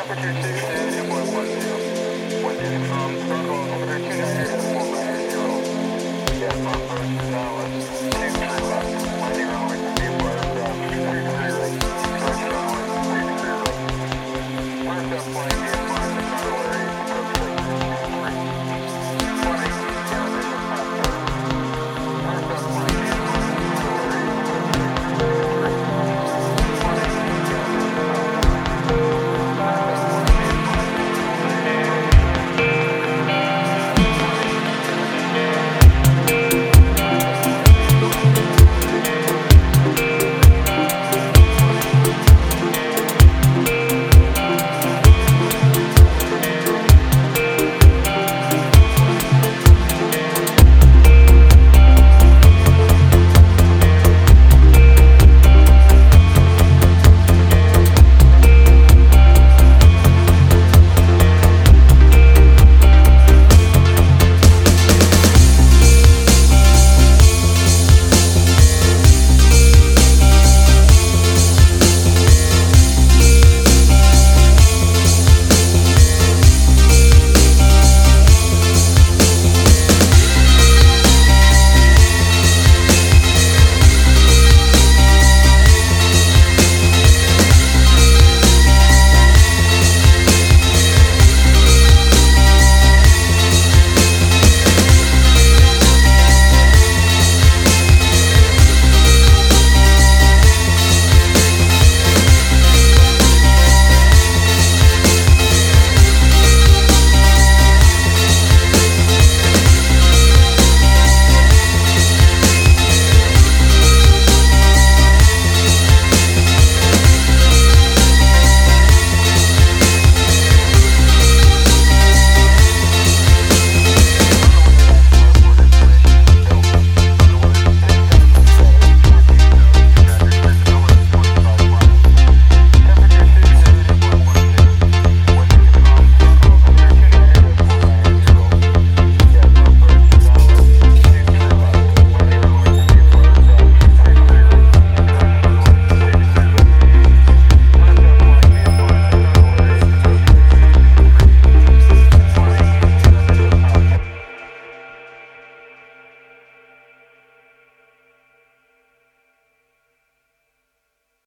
Temperature 6 to 2.10. 1 degrees from protocol, temperature 2